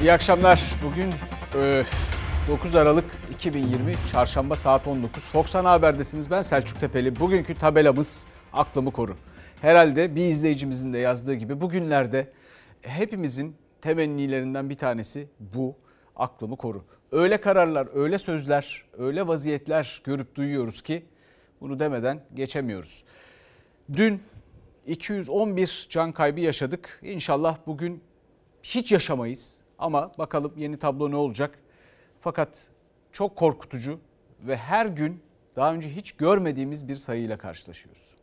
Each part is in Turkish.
İyi akşamlar. Bugün e, 9 Aralık 2020 Çarşamba saat 19. Fox Ana Haber'desiniz. Ben Selçuk Tepeli. Bugünkü tabelamız aklımı koru. Herhalde bir izleyicimizin de yazdığı gibi bugünlerde hepimizin temennilerinden bir tanesi bu. Aklımı koru. Öyle kararlar, öyle sözler, öyle vaziyetler görüp duyuyoruz ki bunu demeden geçemiyoruz. Dün 211 can kaybı yaşadık. İnşallah bugün hiç yaşamayız. Ama bakalım yeni tablo ne olacak? Fakat çok korkutucu ve her gün daha önce hiç görmediğimiz bir sayıyla karşılaşıyoruz.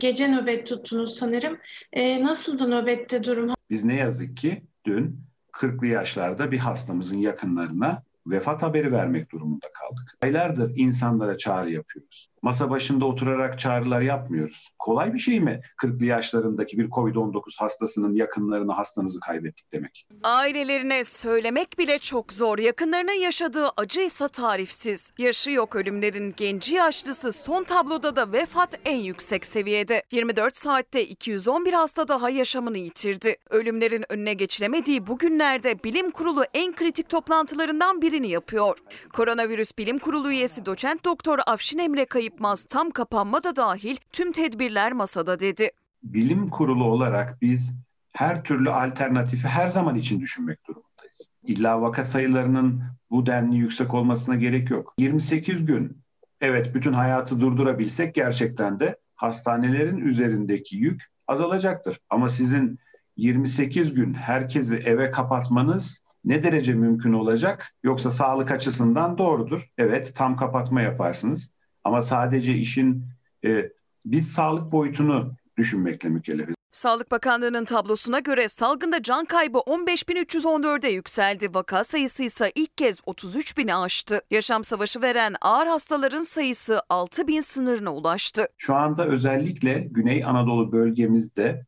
Gece nöbet tuttunuz sanırım. E, nasıldı nöbette durum? Biz ne yazık ki dün 40'lı yaşlarda bir hastamızın yakınlarına vefat haberi vermek durumunda kaldık. Aylardır insanlara çağrı yapıyoruz. Masa başında oturarak çağrılar yapmıyoruz. Kolay bir şey mi 40'lı yaşlarındaki bir COVID-19 hastasının yakınlarını hastanızı kaybettik demek? Ailelerine söylemek bile çok zor. Yakınlarının yaşadığı acıysa tarifsiz. Yaşı yok ölümlerin genci yaşlısı son tabloda da vefat en yüksek seviyede. 24 saatte 211 hasta daha yaşamını yitirdi. Ölümlerin önüne geçilemediği bu günlerde bilim kurulu en kritik toplantılarından birini yapıyor. Koronavirüs Bilim Kurulu üyesi doçent doktor Afşin Emre Kayıpmaz tam kapanma da dahil tüm tedbirler masada dedi. Bilim kurulu olarak biz her türlü alternatifi her zaman için düşünmek durumundayız. İlla vaka sayılarının bu denli yüksek olmasına gerek yok. 28 gün evet bütün hayatı durdurabilsek gerçekten de hastanelerin üzerindeki yük azalacaktır. Ama sizin 28 gün herkesi eve kapatmanız ne derece mümkün olacak? Yoksa sağlık açısından doğrudur. Evet tam kapatma yaparsınız. Ama sadece işin e, biz sağlık boyutunu düşünmekle mükellefiz. Sağlık Bakanlığı'nın tablosuna göre salgında can kaybı 15.314'e yükseldi. Vaka sayısı ise ilk kez 33.000'i aştı. Yaşam savaşı veren ağır hastaların sayısı 6.000 sınırına ulaştı. Şu anda özellikle Güney Anadolu bölgemizde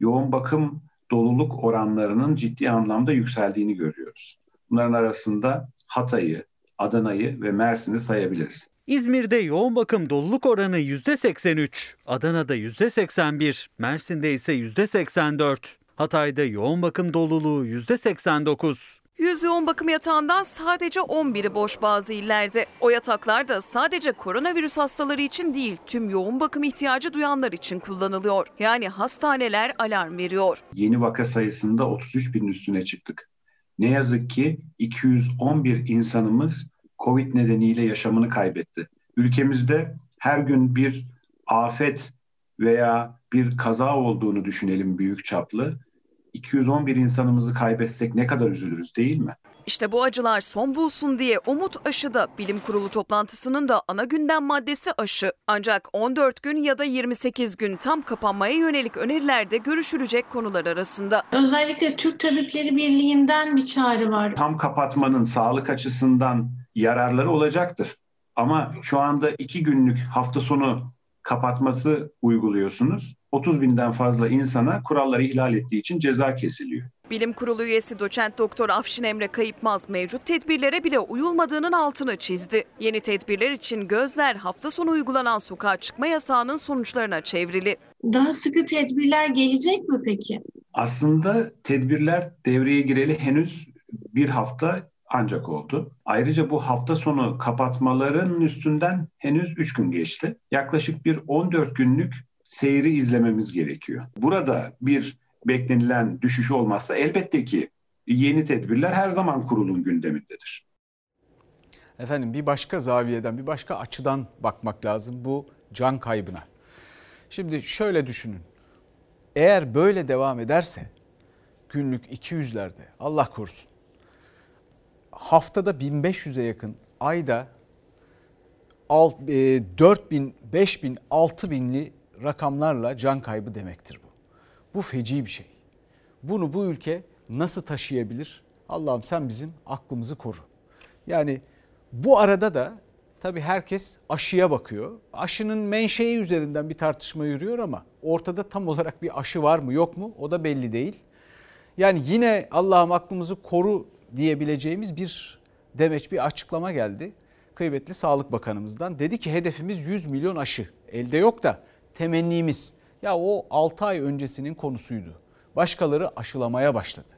yoğun bakım doluluk oranlarının ciddi anlamda yükseldiğini görüyoruz. Bunların arasında Hatay'ı, Adana'yı ve Mersin'i sayabiliriz. İzmir'de yoğun bakım doluluk oranı %83, Adana'da %81, Mersin'de ise %84. Hatay'da yoğun bakım doluluğu %89. 100 yoğun bakım yatağından sadece 11'i boş bazı illerde. O yataklar da sadece koronavirüs hastaları için değil, tüm yoğun bakım ihtiyacı duyanlar için kullanılıyor. Yani hastaneler alarm veriyor. Yeni vaka sayısında 33 binin üstüne çıktık. Ne yazık ki 211 insanımız Covid nedeniyle yaşamını kaybetti. Ülkemizde her gün bir afet veya bir kaza olduğunu düşünelim büyük çaplı. 211 insanımızı kaybetsek ne kadar üzülürüz değil mi? İşte bu acılar son bulsun diye Umut Aşı'da bilim kurulu toplantısının da ana gündem maddesi aşı. Ancak 14 gün ya da 28 gün tam kapanmaya yönelik önerilerde görüşülecek konular arasında. Özellikle Türk Tabipleri Birliği'nden bir çağrı var. Tam kapatmanın sağlık açısından yararları olacaktır. Ama şu anda iki günlük hafta sonu kapatması uyguluyorsunuz. 30 binden fazla insana kuralları ihlal ettiği için ceza kesiliyor. Bilim Kurulu üyesi doçent doktor Afşin Emre Kayıpmaz mevcut tedbirlere bile uyulmadığının altını çizdi. Yeni tedbirler için gözler hafta sonu uygulanan sokağa çıkma yasağının sonuçlarına çevrili. Daha sıkı tedbirler gelecek mi peki? Aslında tedbirler devreye gireli henüz bir hafta ancak oldu. Ayrıca bu hafta sonu kapatmaların üstünden henüz 3 gün geçti. Yaklaşık bir 14 günlük seyri izlememiz gerekiyor. Burada bir beklenilen düşüş olmazsa elbette ki yeni tedbirler her zaman kurulun gündemindedir. Efendim bir başka zaviyeden, bir başka açıdan bakmak lazım bu can kaybına. Şimdi şöyle düşünün. Eğer böyle devam ederse günlük 200'lerde Allah korusun haftada 1500'e yakın ayda 4000, 5000, 6000'li rakamlarla can kaybı demektir bu. Bu feci bir şey. Bunu bu ülke nasıl taşıyabilir? Allah'ım sen bizim aklımızı koru. Yani bu arada da tabii herkes aşıya bakıyor. Aşının menşei üzerinden bir tartışma yürüyor ama ortada tam olarak bir aşı var mı yok mu o da belli değil. Yani yine Allah'ım aklımızı koru diyebileceğimiz bir demeç bir açıklama geldi. Kıymetli Sağlık Bakanımızdan dedi ki hedefimiz 100 milyon aşı. Elde yok da temennimiz. Ya o 6 ay öncesinin konusuydu. başkaları aşılamaya başladı.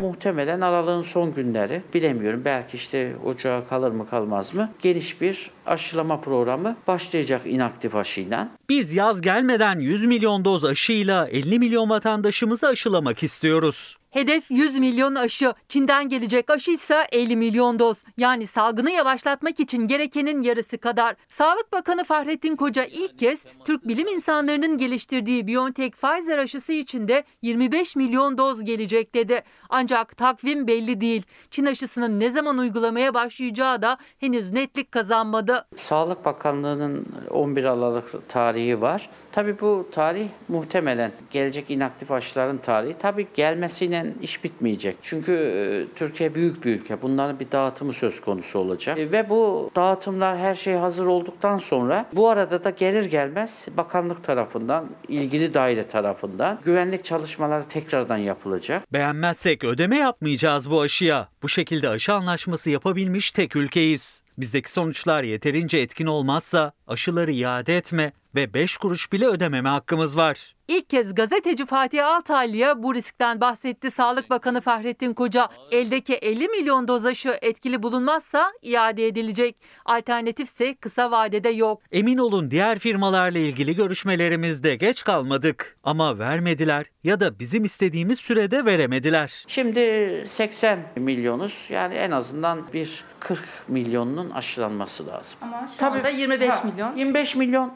Muhtemelen aralığın son günleri bilemiyorum belki işte ocağa kalır mı kalmaz mı geniş bir aşılama programı başlayacak inaktif aşıyla. Biz yaz gelmeden 100 milyon doz aşıyla 50 milyon vatandaşımızı aşılamak istiyoruz. Hedef 100 milyon aşı. Çin'den gelecek aşı ise 50 milyon doz. Yani salgını yavaşlatmak için gerekenin yarısı kadar. Sağlık Bakanı Fahrettin Koca ilk kez Türk bilim insanlarının geliştirdiği BioNTech Pfizer aşısı için de 25 milyon doz gelecek dedi. Ancak takvim belli değil. Çin aşısının ne zaman uygulamaya başlayacağı da henüz netlik kazanmadı. Sağlık Bakanlığı'nın 11 Aralık tarihi var. Tabii bu tarih muhtemelen gelecek inaktif aşıların tarihi. Tabii gelmesiyle iş bitmeyecek. Çünkü e, Türkiye büyük bir ülke. Bunların bir dağıtımı söz konusu olacak. E, Ve bu dağıtımlar her şey hazır olduktan sonra bu arada da gelir gelmez bakanlık tarafından, ilgili daire tarafından güvenlik çalışmaları tekrardan yapılacak. Beğenmezsek ödeme yapmayacağız bu aşıya. Bu şekilde aşı anlaşması yapabilmiş tek ülkeyiz. Bizdeki sonuçlar yeterince etkin olmazsa aşıları iade etme ve 5 kuruş bile ödememe hakkımız var. İlk kez gazeteci Fatih Altaylı'ya bu riskten bahsetti Sağlık Bakanı Fahrettin Koca. Eldeki 50 milyon doz aşı etkili bulunmazsa iade edilecek. Alternatifse kısa vadede yok. Emin olun diğer firmalarla ilgili görüşmelerimizde geç kalmadık ama vermediler ya da bizim istediğimiz sürede veremediler. Şimdi 80 milyonuz. Yani en azından bir 40 milyonun aşılanması lazım. Ama şu anda 25 milyon. 25 milyon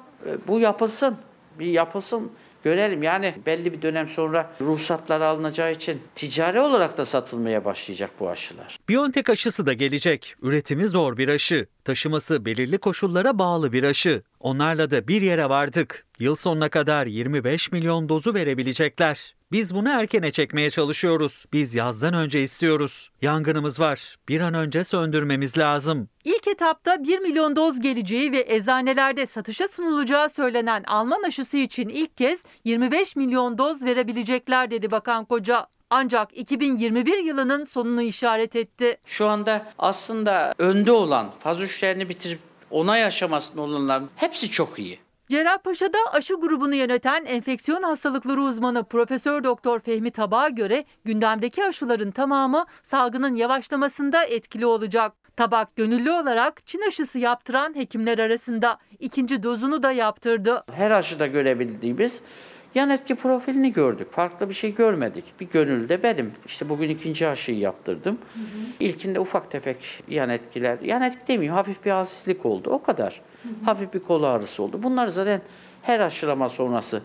bu yapılsın. Bir yapılsın. Görelim yani belli bir dönem sonra ruhsatlar alınacağı için ticari olarak da satılmaya başlayacak bu aşılar. BioNTech aşısı da gelecek. Üretimi zor bir aşı. Taşıması belirli koşullara bağlı bir aşı. Onlarla da bir yere vardık. Yıl sonuna kadar 25 milyon dozu verebilecekler. Biz bunu erkene çekmeye çalışıyoruz. Biz yazdan önce istiyoruz. Yangınımız var. Bir an önce söndürmemiz lazım. İlk etapta 1 milyon doz geleceği ve eczanelerde satışa sunulacağı söylenen Alman aşısı için ilk kez 25 milyon doz verebilecekler dedi Bakan Koca. Ancak 2021 yılının sonunu işaret etti. Şu anda aslında önde olan faz üçlerini bitirip onay aşamasında olanların hepsi çok iyi. Cerrahpaşa'da aşı grubunu yöneten enfeksiyon hastalıkları uzmanı Profesör Doktor Fehmi Tabak'a göre gündemdeki aşıların tamamı salgının yavaşlamasında etkili olacak. Tabak gönüllü olarak Çin aşısı yaptıran hekimler arasında ikinci dozunu da yaptırdı. Her aşıda görebildiğimiz yan etki profilini gördük. Farklı bir şey görmedik. Bir gönülde benim. İşte bugün ikinci aşıyı yaptırdım. İlkinde ufak tefek yan etkiler. Yan etki demeyeyim hafif bir halsizlik oldu. O kadar. Hafif bir kol ağrısı oldu. Bunlar zaten her aşılama sonrası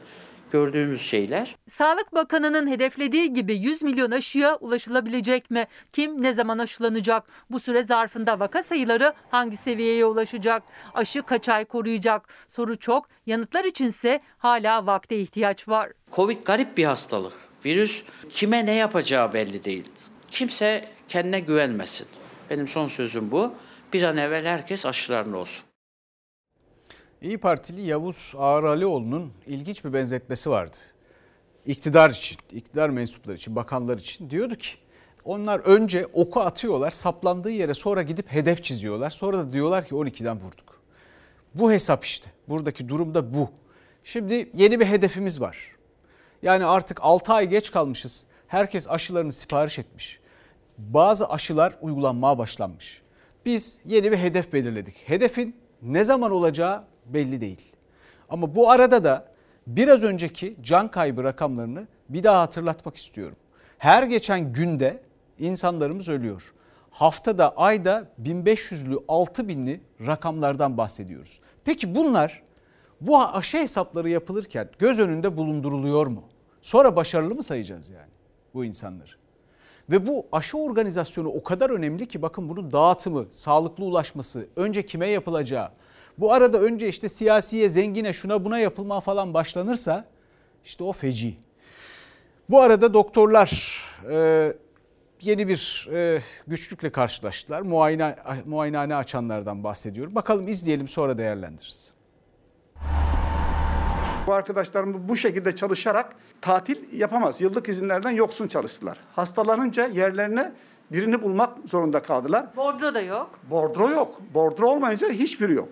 gördüğümüz şeyler. Sağlık Bakanı'nın hedeflediği gibi 100 milyon aşıya ulaşılabilecek mi? Kim ne zaman aşılanacak? Bu süre zarfında vaka sayıları hangi seviyeye ulaşacak? Aşı kaç ay koruyacak? Soru çok. Yanıtlar içinse hala vakte ihtiyaç var. Covid garip bir hastalık. Virüs kime ne yapacağı belli değil. Kimse kendine güvenmesin. Benim son sözüm bu. Bir an evvel herkes aşılarını olsun. İyi Partili Yavuz Ağralioğlu'nun ilginç bir benzetmesi vardı. İktidar için, iktidar mensupları için, bakanlar için diyordu ki onlar önce oku atıyorlar, saplandığı yere sonra gidip hedef çiziyorlar. Sonra da diyorlar ki 12'den vurduk. Bu hesap işte. Buradaki durum da bu. Şimdi yeni bir hedefimiz var. Yani artık 6 ay geç kalmışız. Herkes aşılarını sipariş etmiş. Bazı aşılar uygulanmaya başlanmış. Biz yeni bir hedef belirledik. Hedefin ne zaman olacağı belli değil. Ama bu arada da biraz önceki can kaybı rakamlarını bir daha hatırlatmak istiyorum. Her geçen günde insanlarımız ölüyor. Haftada, ayda 1500'lü, 6000'li rakamlardan bahsediyoruz. Peki bunlar bu aşı hesapları yapılırken göz önünde bulunduruluyor mu? Sonra başarılı mı sayacağız yani bu insanları? Ve bu aşı organizasyonu o kadar önemli ki bakın bunun dağıtımı, sağlıklı ulaşması, önce kime yapılacağı. Bu arada önce işte siyasiye, zengine, şuna buna yapılma falan başlanırsa işte o feci. Bu arada doktorlar e, yeni bir e, güçlükle karşılaştılar. Muayene, muayenehane açanlardan bahsediyorum. Bakalım izleyelim sonra değerlendiririz. Bu arkadaşlarımız bu şekilde çalışarak tatil yapamaz. Yıllık izinlerden yoksun çalıştılar. Hastalanınca yerlerine birini bulmak zorunda kaldılar. Bordro da yok. Bordro yok. Bordro olmayınca hiçbiri yok.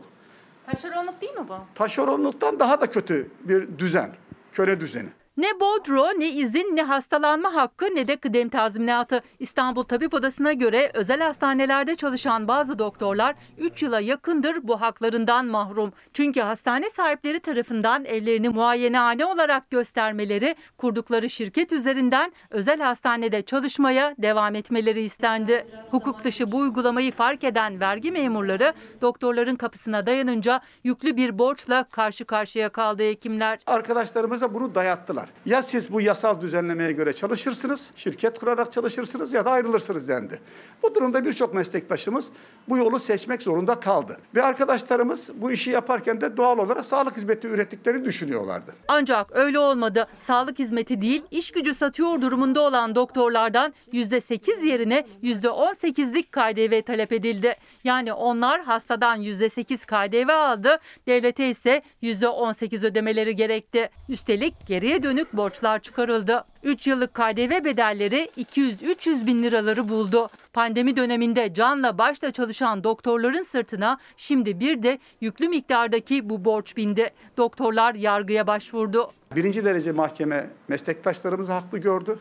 Taşeronluk değil mi bu? Taşeronluktan daha da kötü bir düzen. köle düzeni. Ne bodro, ne izin, ne hastalanma hakkı ne de kıdem tazminatı. İstanbul Tabip Odası'na göre özel hastanelerde çalışan bazı doktorlar 3 yıla yakındır bu haklarından mahrum. Çünkü hastane sahipleri tarafından evlerini muayenehane olarak göstermeleri, kurdukları şirket üzerinden özel hastanede çalışmaya devam etmeleri istendi. Hukuk dışı bu uygulamayı fark eden vergi memurları doktorların kapısına dayanınca yüklü bir borçla karşı karşıya kaldı hekimler. Arkadaşlarımıza bunu dayattılar. Ya siz bu yasal düzenlemeye göre çalışırsınız, şirket kurarak çalışırsınız ya da ayrılırsınız dendi. Bu durumda birçok meslektaşımız bu yolu seçmek zorunda kaldı. Ve arkadaşlarımız bu işi yaparken de doğal olarak sağlık hizmeti ürettiklerini düşünüyorlardı. Ancak öyle olmadı. Sağlık hizmeti değil, iş gücü satıyor durumunda olan doktorlardan %8 yerine %18'lik KDV talep edildi. Yani onlar hastadan %8 KDV aldı, devlete ise %18 ödemeleri gerekti. Üstelik geriye dönük borçlar çıkarıldı. 3 yıllık KDV bedelleri 200-300 bin liraları buldu. Pandemi döneminde canla başla çalışan doktorların sırtına şimdi bir de yüklü miktardaki bu borç bindi. Doktorlar yargıya başvurdu. Birinci derece mahkeme meslektaşlarımızı haklı gördü.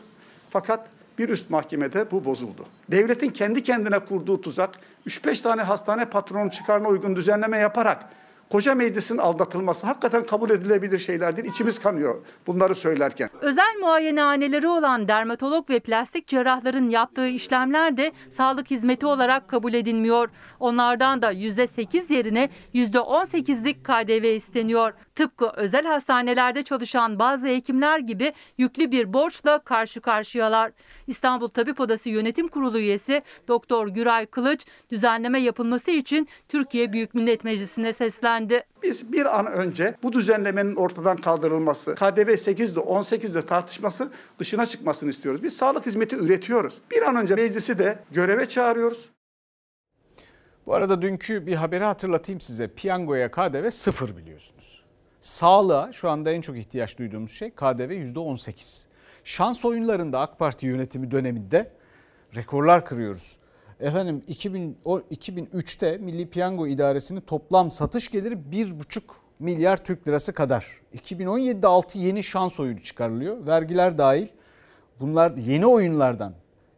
Fakat bir üst mahkemede bu bozuldu. Devletin kendi kendine kurduğu tuzak 3-5 tane hastane patronu çıkarına uygun düzenleme yaparak koca meclisin aldatılması hakikaten kabul edilebilir şeyler değil. İçimiz kanıyor bunları söylerken. Özel muayenehaneleri olan dermatolog ve plastik cerrahların yaptığı işlemler de sağlık hizmeti olarak kabul edilmiyor. Onlardan da %8 yerine %18'lik KDV isteniyor. Tıpkı özel hastanelerde çalışan bazı hekimler gibi yüklü bir borçla karşı karşıyalar. İstanbul Tabip Odası Yönetim Kurulu üyesi Doktor Güray Kılıç düzenleme yapılması için Türkiye Büyük Millet Meclisi'ne seslendi. Biz bir an önce bu düzenlemenin ortadan kaldırılması, KDV 8'de 18'de tartışması dışına çıkmasını istiyoruz. Biz sağlık hizmeti üretiyoruz. Bir an önce meclisi de göreve çağırıyoruz. Bu arada dünkü bir haberi hatırlatayım size. Piyangoya KDV sıfır biliyorsunuz. Sağlığa şu anda en çok ihtiyaç duyduğumuz şey KDV %18. Şans oyunlarında AK Parti yönetimi döneminde rekorlar kırıyoruz. Efendim 2000, 2003'te Milli Piyango İdaresi'nin toplam satış geliri 1,5 milyar Türk lirası kadar. 2017'de 6 yeni şans oyunu çıkarılıyor. Vergiler dahil. Bunlar yeni oyunlardan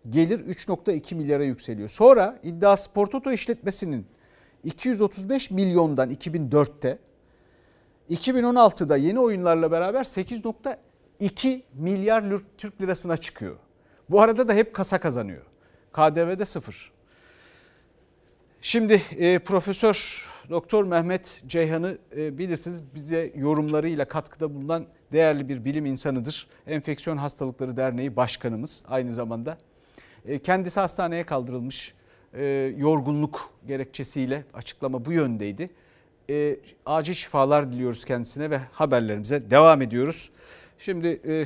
gelir 3.2 milyara yükseliyor. Sonra iddia Spor Toto işletmesinin 235 milyondan 2004'te 2016'da yeni oyunlarla beraber 8.2 milyar Türk lirasına çıkıyor. Bu arada da hep kasa kazanıyor. KDV'de sıfır. Şimdi e, Profesör Doktor Mehmet Ceyhan'ı e, bilirsiniz bize yorumlarıyla katkıda bulunan değerli bir bilim insanıdır. Enfeksiyon Hastalıkları Derneği Başkanımız aynı zamanda. E, kendisi hastaneye kaldırılmış e, yorgunluk gerekçesiyle açıklama bu yöndeydi. E, acil şifalar diliyoruz kendisine ve haberlerimize devam ediyoruz. Şimdi e,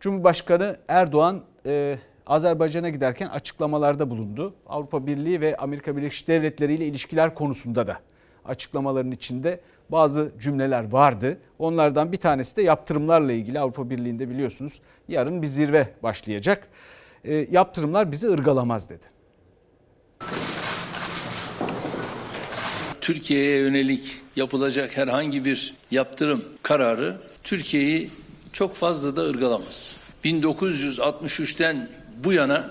Cumhurbaşkanı Erdoğan e, Azerbaycan'a giderken açıklamalarda bulundu. Avrupa Birliği ve Amerika Birleşik Devletleri ile ilişkiler konusunda da açıklamaların içinde bazı cümleler vardı. Onlardan bir tanesi de yaptırımlarla ilgili Avrupa Birliği'nde biliyorsunuz yarın bir zirve başlayacak. E, yaptırımlar bizi ırgalamaz dedi. Türkiye'ye yönelik yapılacak herhangi bir yaptırım kararı Türkiye'yi çok fazla da ırgalamaz. 1963'ten bu yana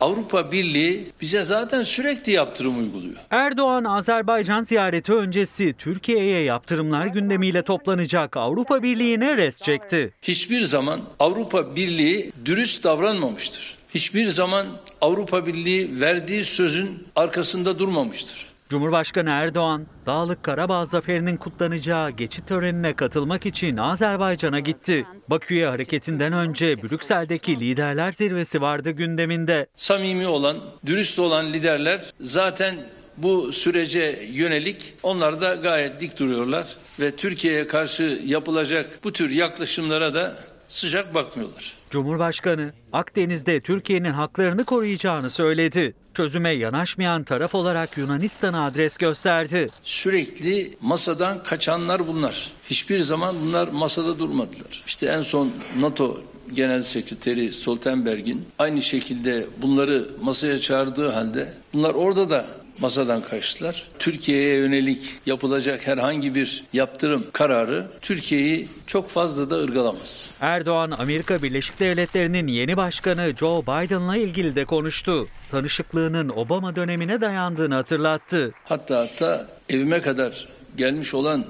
Avrupa Birliği bize zaten sürekli yaptırım uyguluyor. Erdoğan Azerbaycan ziyareti öncesi Türkiye'ye yaptırımlar gündemiyle toplanacak Avrupa Birliği'ne res çekti. Hiçbir zaman Avrupa Birliği dürüst davranmamıştır. Hiçbir zaman Avrupa Birliği verdiği sözün arkasında durmamıştır. Cumhurbaşkanı Erdoğan, Dağlık Karabağ zaferinin kutlanacağı geçit törenine katılmak için Azerbaycan'a gitti. Bakü'ye hareketinden önce Brüksel'deki liderler zirvesi vardı gündeminde. Samimi olan, dürüst olan liderler zaten bu sürece yönelik onlar da gayet dik duruyorlar ve Türkiye'ye karşı yapılacak bu tür yaklaşımlara da sıcak bakmıyorlar. Cumhurbaşkanı Akdeniz'de Türkiye'nin haklarını koruyacağını söyledi. Çözüme yanaşmayan taraf olarak Yunanistan'a adres gösterdi. Sürekli masadan kaçanlar bunlar. Hiçbir zaman bunlar masada durmadılar. İşte en son NATO Genel Sekreteri Stoltenberg'in aynı şekilde bunları masaya çağırdığı halde bunlar orada da masadan kaçtılar. Türkiye'ye yönelik yapılacak herhangi bir yaptırım kararı Türkiye'yi çok fazla da ırgalamaz. Erdoğan, Amerika Birleşik Devletleri'nin yeni başkanı Joe Biden'la ilgili de konuştu. Tanışıklığının Obama dönemine dayandığını hatırlattı. Hatta hatta evime kadar gelmiş olan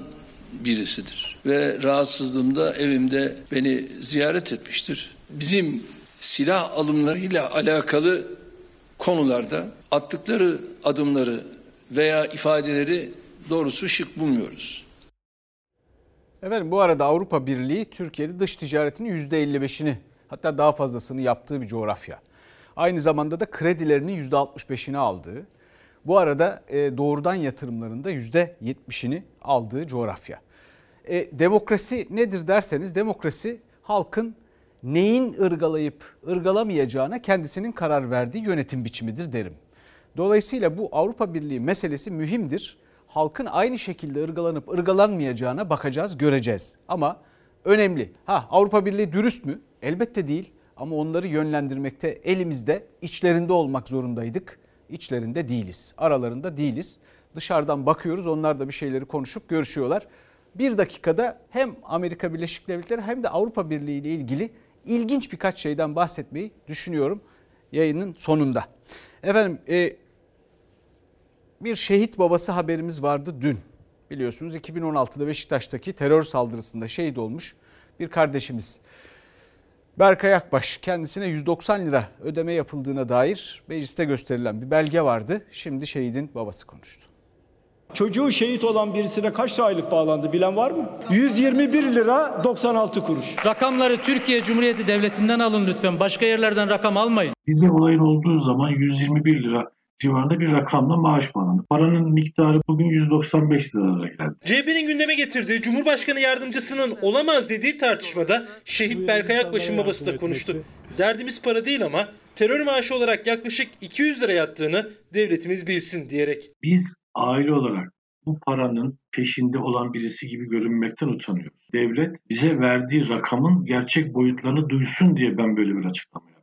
birisidir. Ve rahatsızlığımda evimde beni ziyaret etmiştir. Bizim silah alımlarıyla alakalı konularda attıkları adımları veya ifadeleri doğrusu şık bulmuyoruz. Efendim bu arada Avrupa Birliği Türkiye'de dış ticaretinin %55'ini hatta daha fazlasını yaptığı bir coğrafya. Aynı zamanda da kredilerinin %65'ini aldığı, bu arada e, doğrudan yatırımlarında %70'ini aldığı coğrafya. E, demokrasi nedir derseniz demokrasi halkın neyin ırgalayıp ırgalamayacağına kendisinin karar verdiği yönetim biçimidir derim. Dolayısıyla bu Avrupa Birliği meselesi mühimdir. Halkın aynı şekilde ırgalanıp ırgalanmayacağına bakacağız, göreceğiz. Ama önemli. Ha Avrupa Birliği dürüst mü? Elbette değil. Ama onları yönlendirmekte elimizde, içlerinde olmak zorundaydık. İçlerinde değiliz, aralarında değiliz. Dışarıdan bakıyoruz, onlar da bir şeyleri konuşup görüşüyorlar. Bir dakikada hem Amerika Birleşik Devletleri hem de Avrupa Birliği ile ilgili ilginç birkaç şeyden bahsetmeyi düşünüyorum yayının sonunda. Efendim e, bir şehit babası haberimiz vardı dün. Biliyorsunuz 2016'da Beşiktaş'taki terör saldırısında şehit olmuş bir kardeşimiz. Berkay Akbaş kendisine 190 lira ödeme yapıldığına dair mecliste gösterilen bir belge vardı. Şimdi şehidin babası konuştu. Çocuğu şehit olan birisine kaç aylık bağlandı bilen var mı? 121 lira 96 kuruş. Rakamları Türkiye Cumhuriyeti Devleti'nden alın lütfen. Başka yerlerden rakam almayın. Bize olayın olduğu zaman 121 lira civarında bir rakamla maaş bağlandı. Paranın miktarı bugün 195 liralara geldi. CHP'nin gündeme getirdiği Cumhurbaşkanı yardımcısının olamaz dediği tartışmada şehit Berkay Akbaş'ın babası da konuştu. Derdimiz para değil ama terör maaşı olarak yaklaşık 200 lira yattığını devletimiz bilsin diyerek. Biz aile olarak bu paranın peşinde olan birisi gibi görünmekten utanıyoruz. Devlet bize verdiği rakamın gerçek boyutlarını duysun diye ben böyle bir açıklama yaptım.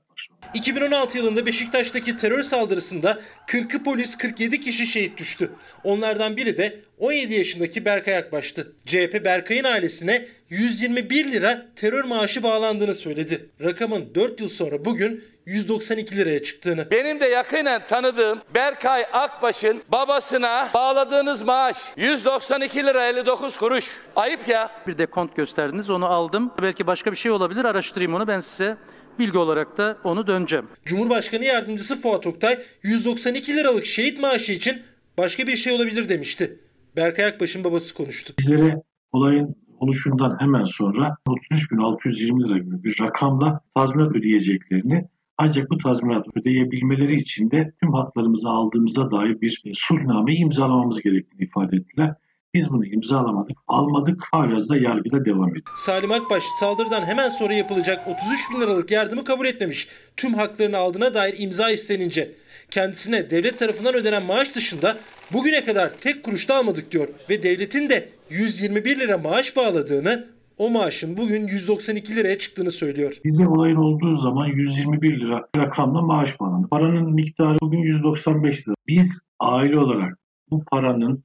2016 yılında Beşiktaş'taki terör saldırısında 40'ı polis 47 kişi şehit düştü. Onlardan biri de 17 yaşındaki Berkay Akbaş'tı. CHP Berkay'ın ailesine 121 lira terör maaşı bağlandığını söyledi. Rakamın 4 yıl sonra bugün 192 liraya çıktığını. Benim de yakinen tanıdığım Berkay Akbaş'ın babasına bağladığınız maaş 192 lira 59 kuruş. Ayıp ya. Bir de kont gösterdiniz onu aldım. Belki başka bir şey olabilir araştırayım onu ben size bilgi olarak da onu döneceğim. Cumhurbaşkanı yardımcısı Fuat Oktay 192 liralık şehit maaşı için başka bir şey olabilir demişti. Berkay Akbaş'ın babası konuştu. Bizlere olayın oluşundan hemen sonra 33.620 lira gibi bir rakamla tazminat ödeyeceklerini ancak bu tazminat ödeyebilmeleri için de tüm haklarımızı aldığımıza dair bir sulhnameyi imzalamamız gerektiğini ifade ettiler. Biz bunu imzalamadık, almadık, hala da yargıda devam ediyor. Salim Akbaş saldırıdan hemen sonra yapılacak 33 bin liralık yardımı kabul etmemiş. Tüm haklarını aldığına dair imza istenince. Kendisine devlet tarafından ödenen maaş dışında bugüne kadar tek kuruş da almadık diyor. Ve devletin de 121 lira maaş bağladığını o maaşın bugün 192 liraya çıktığını söylüyor. Bize olayın olduğu zaman 121 lira rakamla maaş bağlandı. Paranın miktarı bugün 195 lira. Biz aile olarak bu paranın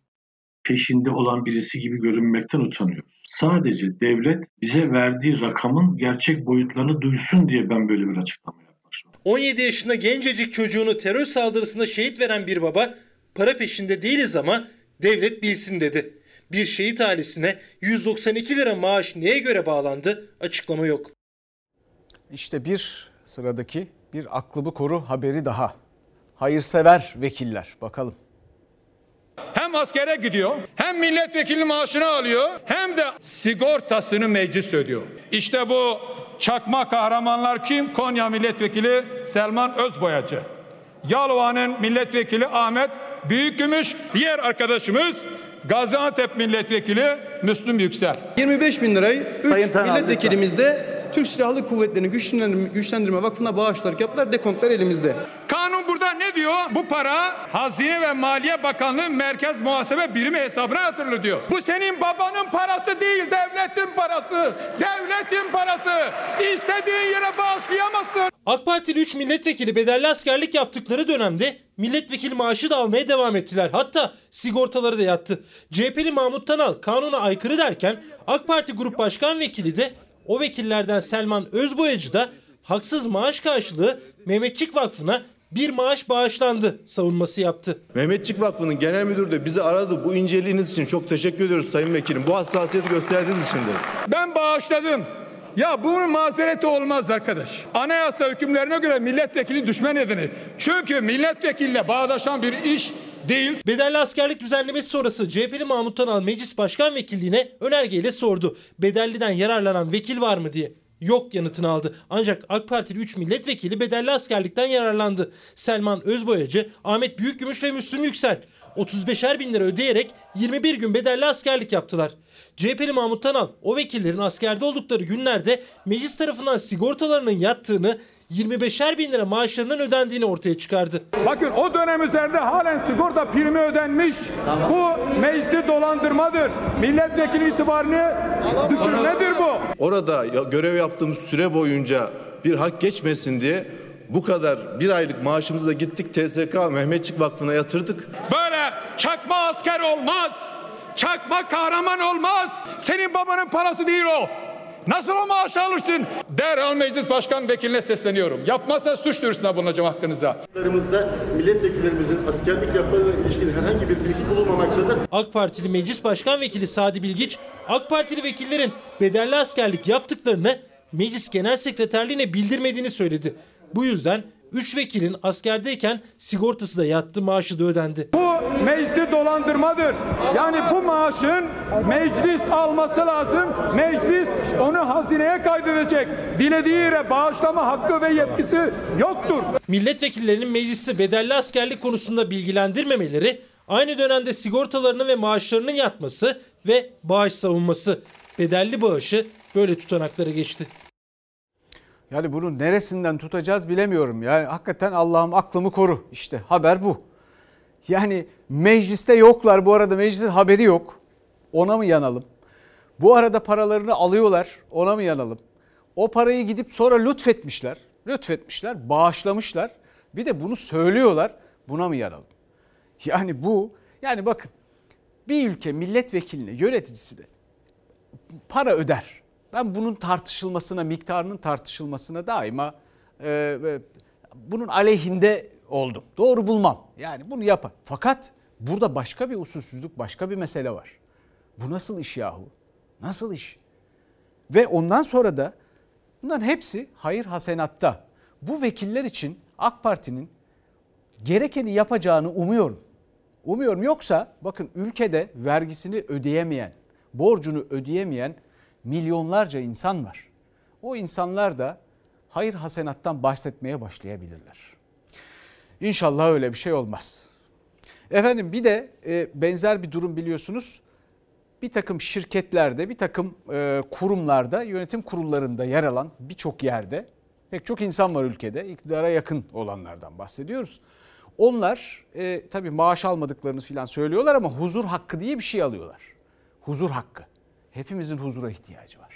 peşinde olan birisi gibi görünmekten utanıyoruz. Sadece devlet bize verdiği rakamın gerçek boyutlarını duysun diye ben böyle bir açıklama yapmak 17 yaşında gencecik çocuğunu terör saldırısında şehit veren bir baba para peşinde değiliz ama devlet bilsin dedi. Bir şehit ailesine 192 lira maaş neye göre bağlandı açıklama yok. İşte bir sıradaki bir aklımı koru haberi daha. Hayırsever vekiller bakalım. Hem askere gidiyor, hem milletvekili maaşını alıyor, hem de sigortasını meclis ödüyor. İşte bu çakma kahramanlar kim? Konya milletvekili Selman Özboyacı. Yalova'nın milletvekili Ahmet Büyükgümüş. Diğer arkadaşımız Gaziantep milletvekili Müslüm Yüksel. 25 bin lirayı 3 milletvekilimiz de Türk Silahlı Kuvvetleri'ni güçlendirme, güçlendirme vakfına bağışlayarak yaptılar. Dekontlar elimizde. Kanun burada ne diyor? Bu para Hazine ve Maliye Bakanlığı Merkez Muhasebe Birimi hesabına yatırılıyor diyor. Bu senin babanın parası değil, devletin parası. Devletin parası. İstediğin yere bağışlayamazsın. AK Partili 3 milletvekili bedelli askerlik yaptıkları dönemde milletvekili maaşı da almaya devam ettiler. Hatta sigortaları da yattı. CHP'li Mahmut Tanal kanuna aykırı derken AK Parti Grup Başkan Vekili de o vekillerden Selman Özboyacı da haksız maaş karşılığı Mehmetçik Vakfı'na bir maaş bağışlandı savunması yaptı. Mehmetçik Vakfı'nın genel müdürü de bizi aradı. Bu inceliğiniz için çok teşekkür ediyoruz Sayın Vekilim. Bu hassasiyeti gösterdiğiniz için de. Ben bağışladım. Ya bunun mazereti olmaz arkadaş. Anayasa hükümlerine göre milletvekili düşme nedeni. Çünkü milletvekiline bağdaşan bir iş değil. Bedelli askerlik düzenlemesi sonrası CHP'li Mahmut Tanal meclis başkan vekilliğine önergeyle sordu. Bedelliden yararlanan vekil var mı diye. Yok yanıtını aldı. Ancak AK Partili 3 milletvekili bedelli askerlikten yararlandı. Selman Özboyacı, Ahmet Büyükgümüş ve Müslüm Yüksel. 35'er bin lira ödeyerek 21 gün bedelli askerlik yaptılar. CHP'li Mahmut Tanal o vekillerin askerde oldukları günlerde meclis tarafından sigortalarının yattığını 25'er bin lira maaşlarının ödendiğini ortaya çıkardı. Bakın o dönem üzerinde halen sigorta primi ödenmiş. Bu meclisi dolandırmadır. Milletvekili itibarını düşürmedir bu. Orada görev yaptığımız süre boyunca bir hak geçmesin diye bu kadar bir aylık maaşımızı da gittik TSK Mehmetçik Vakfı'na yatırdık. Böyle çakma asker olmaz. Çakma kahraman olmaz. Senin babanın parası değil o. Nasıl o maaşı alırsın? Derhal meclis başkan vekiline sesleniyorum. Yapmazsa suç duyurusuna bulunacağım. Milletvekillerimizde milletvekillerimizin askerlik yapmalarına ilişkin herhangi bir bilgi bulunmamaktadır. AK Partili Meclis Başkan Vekili Sadi Bilgiç, AK Partili vekillerin bedelli askerlik yaptıklarını Meclis Genel Sekreterliğine bildirmediğini söyledi. Bu yüzden 3 vekilin askerdeyken sigortası da yattı, maaşı da ödendi. Bu meclisi dolandırmadır. Yani bu maaşın meclis alması lazım. Meclis onu hazineye kaydedecek. Dilediği yere bağışlama hakkı ve yetkisi yoktur. Milletvekillerinin meclisi bedelli askerlik konusunda bilgilendirmemeleri, aynı dönemde sigortalarının ve maaşlarının yatması ve bağış savunması. Bedelli bağışı böyle tutanaklara geçti. Yani bunu neresinden tutacağız bilemiyorum. Yani hakikaten Allah'ım aklımı koru. İşte haber bu. Yani mecliste yoklar bu arada meclisin haberi yok. Ona mı yanalım? Bu arada paralarını alıyorlar. Ona mı yanalım? O parayı gidip sonra lütfetmişler. Lütfetmişler, bağışlamışlar. Bir de bunu söylüyorlar. Buna mı yanalım? Yani bu yani bakın bir ülke milletvekiline, yöneticisine para öder. Ben bunun tartışılmasına, miktarının tartışılmasına daima e, e, bunun aleyhinde oldum. Doğru bulmam. Yani bunu yapar. Fakat burada başka bir usulsüzlük, başka bir mesele var. Bu nasıl iş yahu? Nasıl iş? Ve ondan sonra da bunların hepsi hayır hasenatta. Bu vekiller için AK Parti'nin gerekeni yapacağını umuyorum. Umuyorum yoksa bakın ülkede vergisini ödeyemeyen, borcunu ödeyemeyen milyonlarca insan var. O insanlar da hayır hasenattan bahsetmeye başlayabilirler. İnşallah öyle bir şey olmaz. Efendim bir de e, benzer bir durum biliyorsunuz. Bir takım şirketlerde, bir takım e, kurumlarda, yönetim kurullarında yer alan birçok yerde pek çok insan var ülkede. İktidara yakın olanlardan bahsediyoruz. Onlar e, tabii maaş almadıklarını falan söylüyorlar ama huzur hakkı diye bir şey alıyorlar. Huzur hakkı. Hepimizin huzura ihtiyacı var.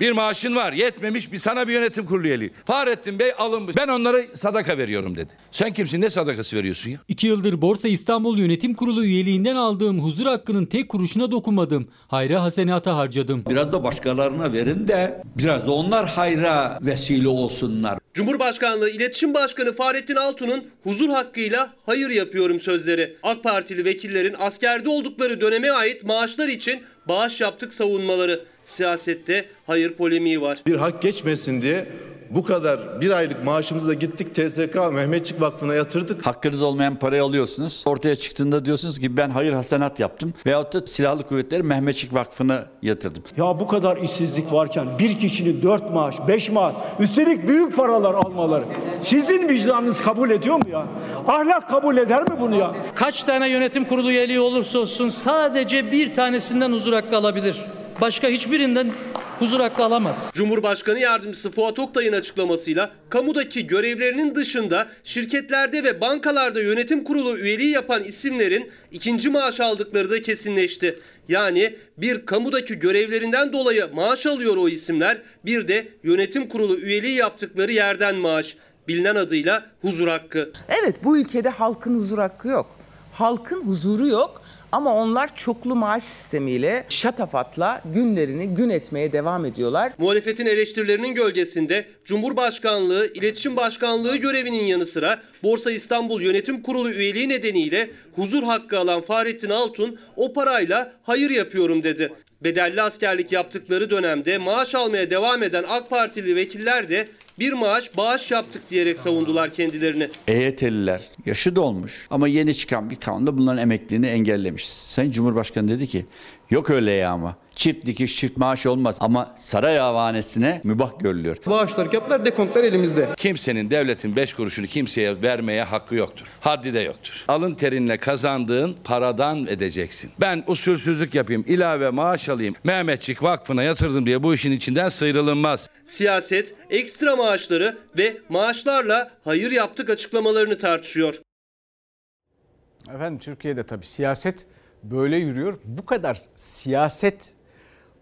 Bir maaşın var yetmemiş bir sana bir yönetim kurulu üyeliği. Fahrettin Bey alınmış. Ben onlara sadaka veriyorum dedi. Sen kimsin ne sadakası veriyorsun ya? İki yıldır Borsa İstanbul Yönetim Kurulu üyeliğinden aldığım huzur hakkının tek kuruşuna dokunmadım. Hayra hasenata harcadım. Biraz da başkalarına verin de biraz da onlar hayra vesile olsunlar. Cumhurbaşkanlığı İletişim Başkanı Fahrettin Altun'un huzur hakkıyla hayır yapıyorum sözleri. AK Partili vekillerin askerde oldukları döneme ait maaşlar için bağış yaptık savunmaları. Siyasette hayır polemiği var. Bir hak geçmesin diye bu kadar bir aylık maaşımızı da gittik TSK Mehmetçik Vakfı'na yatırdık. Hakkınız olmayan parayı alıyorsunuz. Ortaya çıktığında diyorsunuz ki ben hayır hasenat yaptım. Veyahut da Silahlı Kuvvetleri Mehmetçik Vakfı'na yatırdım. Ya bu kadar işsizlik varken bir kişinin dört maaş, beş maaş, üstelik büyük paralar almaları. Sizin vicdanınız kabul ediyor mu ya? Ahlak kabul eder mi bunu ya? Kaç tane yönetim kurulu üyeliği olursa olsun sadece bir tanesinden huzur hakkı alabilir. Başka hiçbirinden huzur hakkı alamaz. Cumhurbaşkanı Yardımcısı Fuat Oktay'ın açıklamasıyla kamudaki görevlerinin dışında şirketlerde ve bankalarda yönetim kurulu üyeliği yapan isimlerin ikinci maaş aldıkları da kesinleşti. Yani bir kamudaki görevlerinden dolayı maaş alıyor o isimler, bir de yönetim kurulu üyeliği yaptıkları yerden maaş. Bilinen adıyla huzur hakkı. Evet bu ülkede halkın huzur hakkı yok. Halkın huzuru yok ama onlar çoklu maaş sistemiyle şatafatla günlerini gün etmeye devam ediyorlar. Muhalefetin eleştirilerinin gölgesinde Cumhurbaşkanlığı, İletişim Başkanlığı görevinin yanı sıra Borsa İstanbul Yönetim Kurulu üyeliği nedeniyle huzur hakkı alan Fahrettin Altun o parayla hayır yapıyorum dedi. Bedelli askerlik yaptıkları dönemde maaş almaya devam eden AK Partili vekiller de bir maaş bağış yaptık diyerek savundular kendilerini. EYT'liler yaşı dolmuş ama yeni çıkan bir kanunda bunların emekliliğini engellemiş. Sayın Cumhurbaşkanı dedi ki yok öyle ya ama çift dikiş çift maaş olmaz ama saray avanesine mübah görülüyor. Bağışlar yaptılar dekontlar elimizde. Kimsenin devletin beş kuruşunu kimseye vermeye hakkı yoktur. Haddi de yoktur. Alın terinle kazandığın paradan edeceksin. Ben usulsüzlük yapayım, ilave maaş alayım, Mehmetçik Vakfı'na yatırdım diye bu işin içinden sıyrılınmaz. Siyaset, ekstra maaşları ve maaşlarla hayır yaptık açıklamalarını tartışıyor. Efendim Türkiye'de tabii siyaset böyle yürüyor. Bu kadar siyaset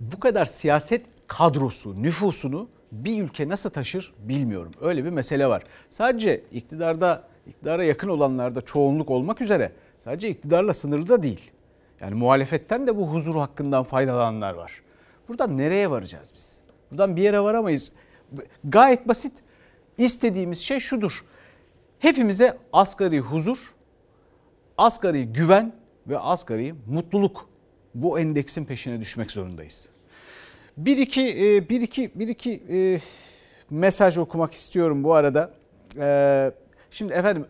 bu kadar siyaset kadrosu, nüfusunu bir ülke nasıl taşır bilmiyorum. Öyle bir mesele var. Sadece iktidarda iktidara yakın olanlarda çoğunluk olmak üzere sadece iktidarla sınırlı da değil. Yani muhalefetten de bu huzur hakkından faydalananlar var. Buradan nereye varacağız biz? Buradan bir yere varamayız. Gayet basit. İstediğimiz şey şudur. Hepimize asgari huzur, asgari güven ve asgari mutluluk bu endeksin peşine düşmek zorundayız. Bir iki, e, bir iki, bir iki e, mesaj okumak istiyorum bu arada. E, şimdi efendim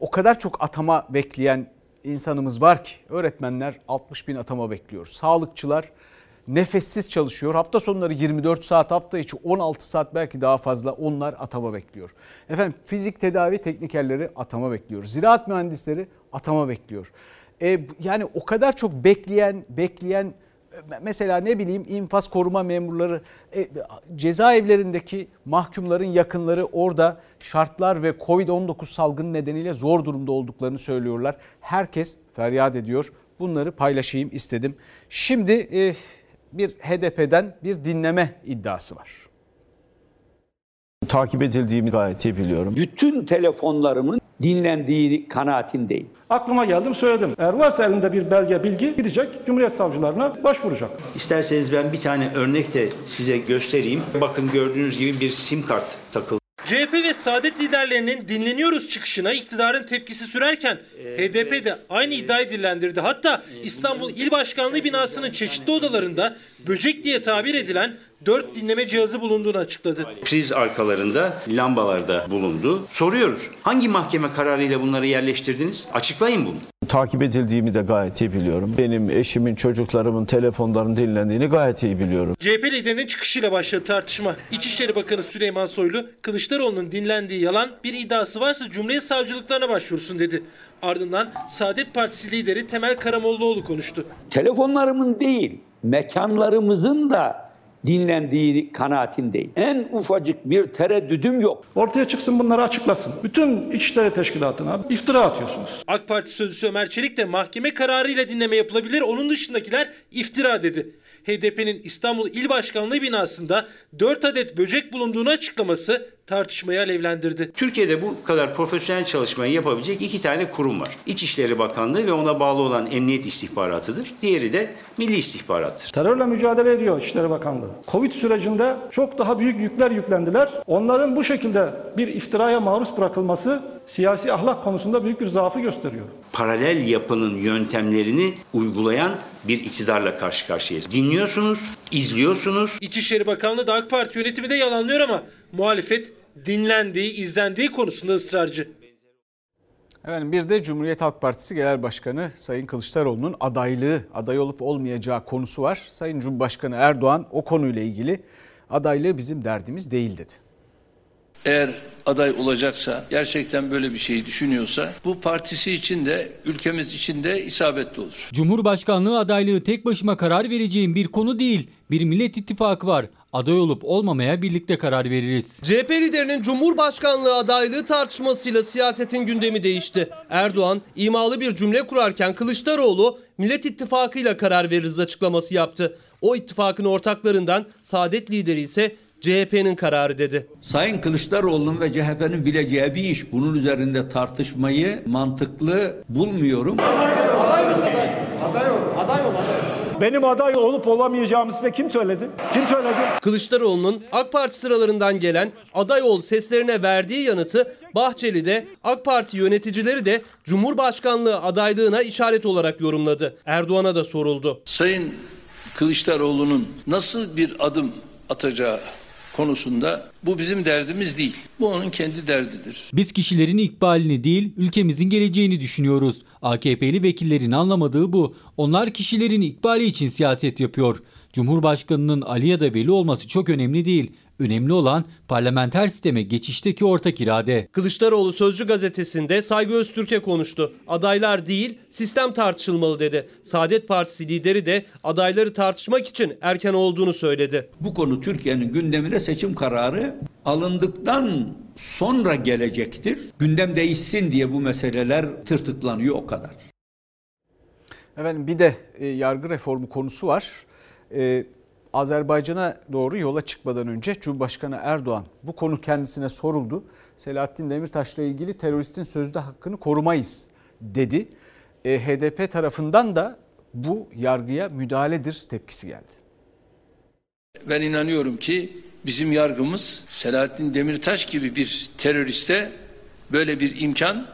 o kadar çok atama bekleyen insanımız var ki öğretmenler 60 bin atama bekliyor. Sağlıkçılar nefessiz çalışıyor. Hafta sonları 24 saat hafta içi 16 saat belki daha fazla onlar atama bekliyor. Efendim fizik tedavi teknikerleri atama bekliyor. Ziraat mühendisleri atama bekliyor. E, yani o kadar çok bekleyen bekleyen mesela ne bileyim infaz koruma memurları e, cezaevlerindeki mahkumların yakınları orada şartlar ve Covid-19 salgını nedeniyle zor durumda olduklarını söylüyorlar. Herkes feryat ediyor. Bunları paylaşayım istedim. Şimdi e, bir HDP'den bir dinleme iddiası var. Takip edildiğimi gayet iyi biliyorum. Bütün telefonlarımın dinlendiği kanaatindeyim. Aklıma geldim söyledim. Eğer varsa elinde bir belge bilgi gidecek Cumhuriyet Savcılarına başvuracak. İsterseniz ben bir tane örnek de size göstereyim. Bakın gördüğünüz gibi bir sim kart takıldı. CHP ve Saadet liderlerinin dinleniyoruz çıkışına iktidarın tepkisi sürerken HDP de aynı iddiayı dillendirdi. Hatta İstanbul İl Başkanlığı binasının çeşitli odalarında böcek diye tabir edilen 4 dinleme cihazı bulunduğunu açıkladı. Priz arkalarında lambalarda bulundu. Soruyoruz. Hangi mahkeme kararıyla bunları yerleştirdiniz? Açıklayın bunu. Takip edildiğimi de gayet iyi biliyorum. Benim eşimin, çocuklarımın telefonlarının dinlendiğini gayet iyi biliyorum. CHP liderinin çıkışıyla başladı tartışma. İçişleri Bakanı Süleyman Soylu, Kılıçdaroğlu'nun dinlendiği yalan bir iddiası varsa Cumhuriyet Savcılıklarına başvursun dedi. Ardından Saadet Partisi lideri Temel Karamollaoğlu konuştu. Telefonlarımın değil, mekanlarımızın da dinlendiği kanaatindeyim. En ufacık bir tereddüdüm yok. Ortaya çıksın bunları açıklasın. Bütün İçişleri Teşkilatı'na iftira atıyorsunuz. AK Parti sözcüsü Ömer Çelik de mahkeme kararıyla dinleme yapılabilir. Onun dışındakiler iftira dedi. HDP'nin İstanbul İl Başkanlığı binasında 4 adet böcek bulunduğunu açıklaması tartışmayı alevlendirdi. Türkiye'de bu kadar profesyonel çalışmayı yapabilecek iki tane kurum var. İçişleri Bakanlığı ve ona bağlı olan Emniyet İstihbaratı'dır. Diğeri de Milli İstihbarattır. Terörle mücadele ediyor İçişleri Bakanlığı. Covid sürecinde çok daha büyük yükler yüklendiler. Onların bu şekilde bir iftiraya maruz bırakılması siyasi ahlak konusunda büyük bir zaafı gösteriyor. Paralel yapının yöntemlerini uygulayan bir iktidarla karşı karşıyayız. Dinliyorsunuz, izliyorsunuz. İçişleri Bakanlığı da AK Parti yönetimi de yalanlıyor ama muhalefet dinlendiği, izlendiği konusunda ısrarcı. Efendim bir de Cumhuriyet Halk Partisi Genel Başkanı Sayın Kılıçdaroğlu'nun adaylığı, aday olup olmayacağı konusu var. Sayın Cumhurbaşkanı Erdoğan o konuyla ilgili adaylığı bizim derdimiz değil dedi. Eğer aday olacaksa, gerçekten böyle bir şeyi düşünüyorsa bu partisi için de ülkemiz için de isabetli olur. Cumhurbaşkanlığı adaylığı tek başıma karar vereceğim bir konu değil. Bir millet ittifakı var. Aday olup olmamaya birlikte karar veririz. CHP liderinin Cumhurbaşkanlığı adaylığı tartışmasıyla siyasetin gündemi değişti. Erdoğan imalı bir cümle kurarken Kılıçdaroğlu Millet İttifakı'yla karar veririz açıklaması yaptı. O ittifakın ortaklarından Saadet lideri ise CHP'nin kararı dedi. Sayın Kılıçdaroğlu'nun ve CHP'nin bileceği bir iş. Bunun üzerinde tartışmayı mantıklı bulmuyorum. Benim aday olup olamayacağımı size kim söyledi? Kim söyledi? Kılıçdaroğlu'nun AK Parti sıralarından gelen aday ol seslerine verdiği yanıtı Bahçeli de AK Parti yöneticileri de Cumhurbaşkanlığı adaylığına işaret olarak yorumladı. Erdoğan'a da soruldu. Sayın Kılıçdaroğlu'nun nasıl bir adım atacağı konusunda bu bizim derdimiz değil. Bu onun kendi derdidir. Biz kişilerin ikbalini değil, ülkemizin geleceğini düşünüyoruz. AKP'li vekillerin anlamadığı bu. Onlar kişilerin ikbali için siyaset yapıyor. Cumhurbaşkanının Ali ya da Veli olması çok önemli değil. Önemli olan parlamenter sisteme geçişteki ortak irade. Kılıçdaroğlu Sözcü gazetesinde Saygı Öztürk'e konuştu. Adaylar değil, sistem tartışılmalı dedi. Saadet Partisi lideri de adayları tartışmak için erken olduğunu söyledi. Bu konu Türkiye'nin gündemine seçim kararı alındıktan sonra gelecektir. Gündem değişsin diye bu meseleler tırtıklanıyor o kadar. Efendim bir de e, yargı reformu konusu var. E, Azerbaycan'a doğru yola çıkmadan önce Cumhurbaşkanı Erdoğan bu konu kendisine soruldu. Selahattin Demirtaş'la ilgili teröristin sözde hakkını korumayız dedi. E, HDP tarafından da bu yargıya müdahaledir tepkisi geldi. Ben inanıyorum ki bizim yargımız Selahattin Demirtaş gibi bir teröriste böyle bir imkan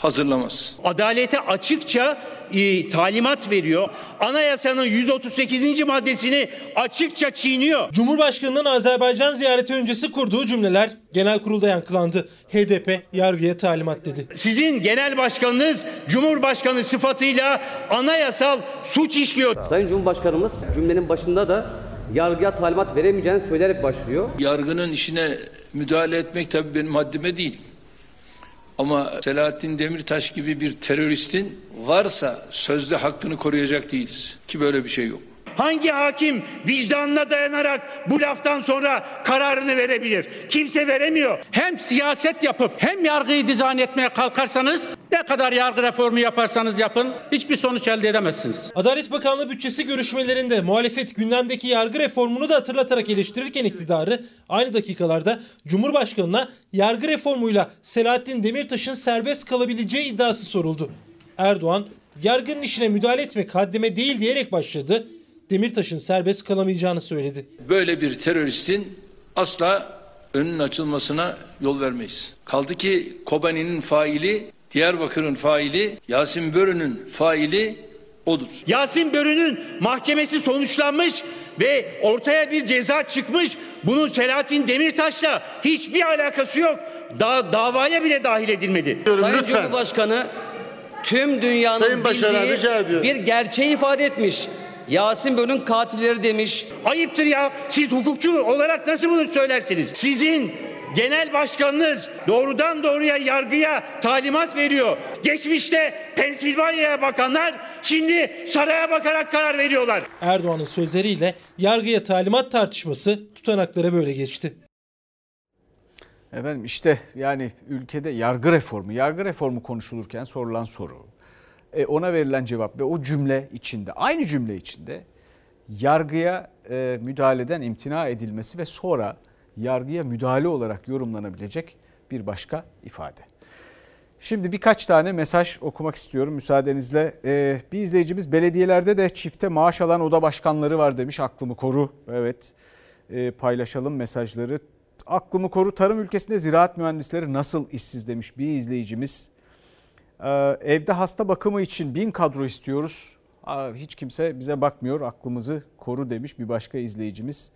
hazırlamaz. Adalete açıkça e, talimat veriyor. Anayasanın 138. maddesini açıkça çiğniyor. Cumhurbaşkanının Azerbaycan ziyareti öncesi kurduğu cümleler genel kurulda yankılandı. HDP yargıya talimat dedi. Sizin genel başkanınız Cumhurbaşkanı sıfatıyla anayasal suç işliyor. Sayın Cumhurbaşkanımız cümlenin başında da yargıya talimat veremeyeceğini söyleyerek başlıyor. Yargının işine müdahale etmek tabii benim haddime değil. Ama Selahattin Demirtaş gibi bir teröristin varsa sözde hakkını koruyacak değiliz. Ki böyle bir şey yok. Hangi hakim vicdanına dayanarak bu laftan sonra kararını verebilir? Kimse veremiyor. Hem siyaset yapıp hem yargıyı dizayn etmeye kalkarsanız ne kadar yargı reformu yaparsanız yapın hiçbir sonuç elde edemezsiniz. Adalet Bakanlığı bütçesi görüşmelerinde muhalefet gündemdeki yargı reformunu da hatırlatarak eleştirirken iktidarı aynı dakikalarda Cumhurbaşkanı'na yargı reformuyla Selahattin Demirtaş'ın serbest kalabileceği iddiası soruldu. Erdoğan yargının işine müdahale etmek haddime değil diyerek başladı. Demirtaş'ın serbest kalamayacağını söyledi. Böyle bir teröristin asla önünün açılmasına yol vermeyiz. Kaldı ki Kobani'nin faili, Diyarbakır'ın faili, Yasin Börü'nün faili odur. Yasin Börü'nün mahkemesi sonuçlanmış ve ortaya bir ceza çıkmış. Bunun Selahattin Demirtaş'la hiçbir alakası yok. Da davaya bile dahil edilmedi. Sayın Lütfen. Cumhurbaşkanı tüm dünyanın Sayın Başaran, bildiği bir gerçeği ifade etmiş. Yasin Bölük'ün katilleri demiş. Ayıptır ya. Siz hukukçu olarak nasıl bunu söylersiniz? Sizin genel başkanınız doğrudan doğruya yargıya talimat veriyor. Geçmişte Pensilvanya'ya bakanlar şimdi saraya bakarak karar veriyorlar. Erdoğan'ın sözleriyle yargıya talimat tartışması tutanaklara böyle geçti. Efendim işte yani ülkede yargı reformu, yargı reformu konuşulurken sorulan soru, e, ona verilen cevap ve o cümle içinde, aynı cümle içinde yargıya e, müdahaleden imtina edilmesi ve sonra yargıya müdahale olarak yorumlanabilecek bir başka ifade. Şimdi birkaç tane mesaj okumak istiyorum müsaadenizle. Ee, bir izleyicimiz belediyelerde de çifte maaş alan oda başkanları var demiş. Aklımı koru. Evet ee, paylaşalım mesajları. Aklımı koru tarım ülkesinde ziraat mühendisleri nasıl işsiz demiş bir izleyicimiz. Ee, evde hasta bakımı için bin kadro istiyoruz. Hiç kimse bize bakmıyor aklımızı koru demiş bir başka izleyicimiz.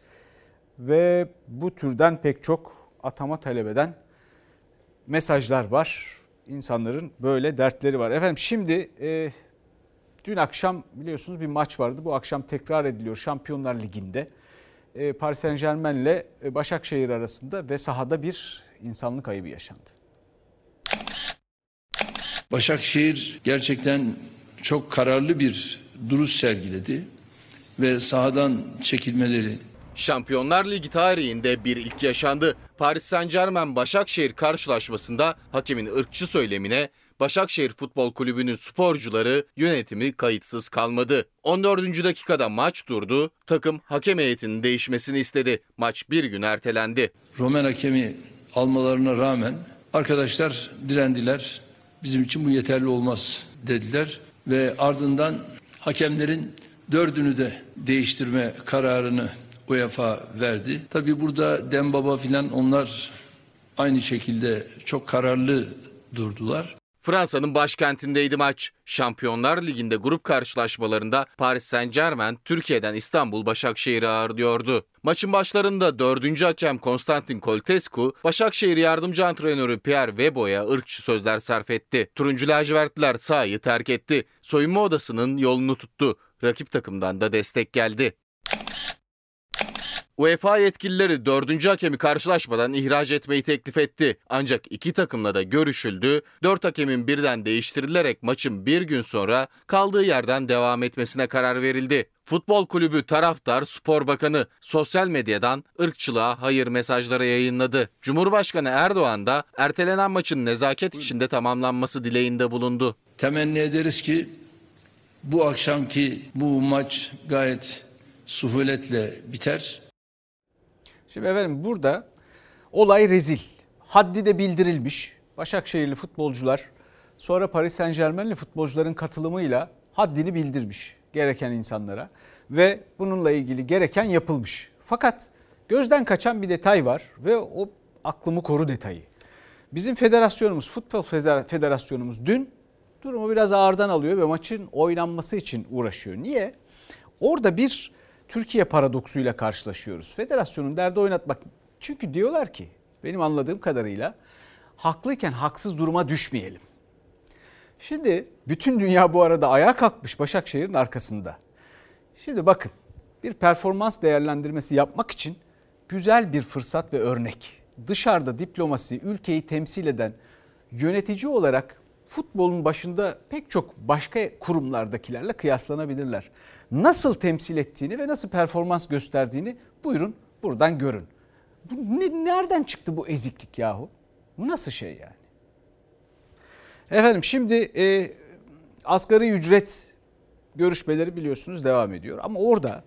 Ve bu türden pek çok atama talep eden mesajlar var. İnsanların böyle dertleri var. Efendim şimdi e, dün akşam biliyorsunuz bir maç vardı. Bu akşam tekrar ediliyor Şampiyonlar Ligi'nde. E, Paris Saint Germain ile Başakşehir arasında ve sahada bir insanlık ayıbı yaşandı. Başakşehir gerçekten çok kararlı bir duruş sergiledi ve sahadan çekilmeleri Şampiyonlar Ligi tarihinde bir ilk yaşandı. Paris Saint Germain Başakşehir karşılaşmasında hakemin ırkçı söylemine Başakşehir Futbol Kulübü'nün sporcuları yönetimi kayıtsız kalmadı. 14. dakikada maç durdu. Takım hakem heyetinin değişmesini istedi. Maç bir gün ertelendi. Romen hakemi almalarına rağmen arkadaşlar direndiler. Bizim için bu yeterli olmaz dediler ve ardından hakemlerin dördünü de değiştirme kararını UEFA verdi. Tabii burada Dembaba filan onlar aynı şekilde çok kararlı durdular. Fransa'nın başkentindeydi maç. Şampiyonlar Ligi'nde grup karşılaşmalarında Paris Saint Germain Türkiye'den İstanbul Başakşehir'i ağırlıyordu. Maçın başlarında 4. hakem Konstantin Koltescu, Başakşehir yardımcı antrenörü Pierre Webo'ya ırkçı sözler sarf etti. Turuncu lacivertliler sahayı terk etti. Soyunma odasının yolunu tuttu. Rakip takımdan da destek geldi. UEFA yetkilileri dördüncü hakemi karşılaşmadan ihraç etmeyi teklif etti. Ancak iki takımla da görüşüldü. Dört hakemin birden değiştirilerek maçın bir gün sonra kaldığı yerden devam etmesine karar verildi. Futbol kulübü taraftar spor bakanı sosyal medyadan ırkçılığa hayır mesajları yayınladı. Cumhurbaşkanı Erdoğan da ertelenen maçın nezaket içinde tamamlanması dileğinde bulundu. Temenni ederiz ki bu akşamki bu maç gayet suhuletle biter. Şimdi efendim burada olay rezil. Haddi de bildirilmiş. Başakşehirli futbolcular sonra Paris Saint Germain'li futbolcuların katılımıyla haddini bildirmiş gereken insanlara ve bununla ilgili gereken yapılmış. Fakat gözden kaçan bir detay var ve o aklımı koru detayı. Bizim federasyonumuz, futbol federasyonumuz dün durumu biraz ağırdan alıyor ve maçın oynanması için uğraşıyor. Niye? Orada bir Türkiye paradoksuyla karşılaşıyoruz. Federasyonun derdi oynatmak. Çünkü diyorlar ki benim anladığım kadarıyla haklıyken haksız duruma düşmeyelim. Şimdi bütün dünya bu arada ayağa kalkmış Başakşehir'in arkasında. Şimdi bakın bir performans değerlendirmesi yapmak için güzel bir fırsat ve örnek. Dışarıda diplomasi, ülkeyi temsil eden yönetici olarak futbolun başında pek çok başka kurumlardakilerle kıyaslanabilirler. Nasıl temsil ettiğini ve nasıl performans gösterdiğini buyurun buradan görün. Bu ne, nereden çıktı bu eziklik yahu? Bu nasıl şey yani? Efendim şimdi e, asgari ücret görüşmeleri biliyorsunuz devam ediyor. Ama orada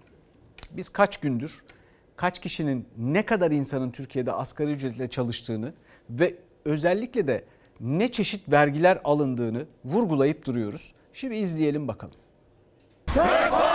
biz kaç gündür kaç kişinin ne kadar insanın Türkiye'de asgari ücretle çalıştığını ve özellikle de ne çeşit vergiler alındığını vurgulayıp duruyoruz. Şimdi izleyelim bakalım. Sefalete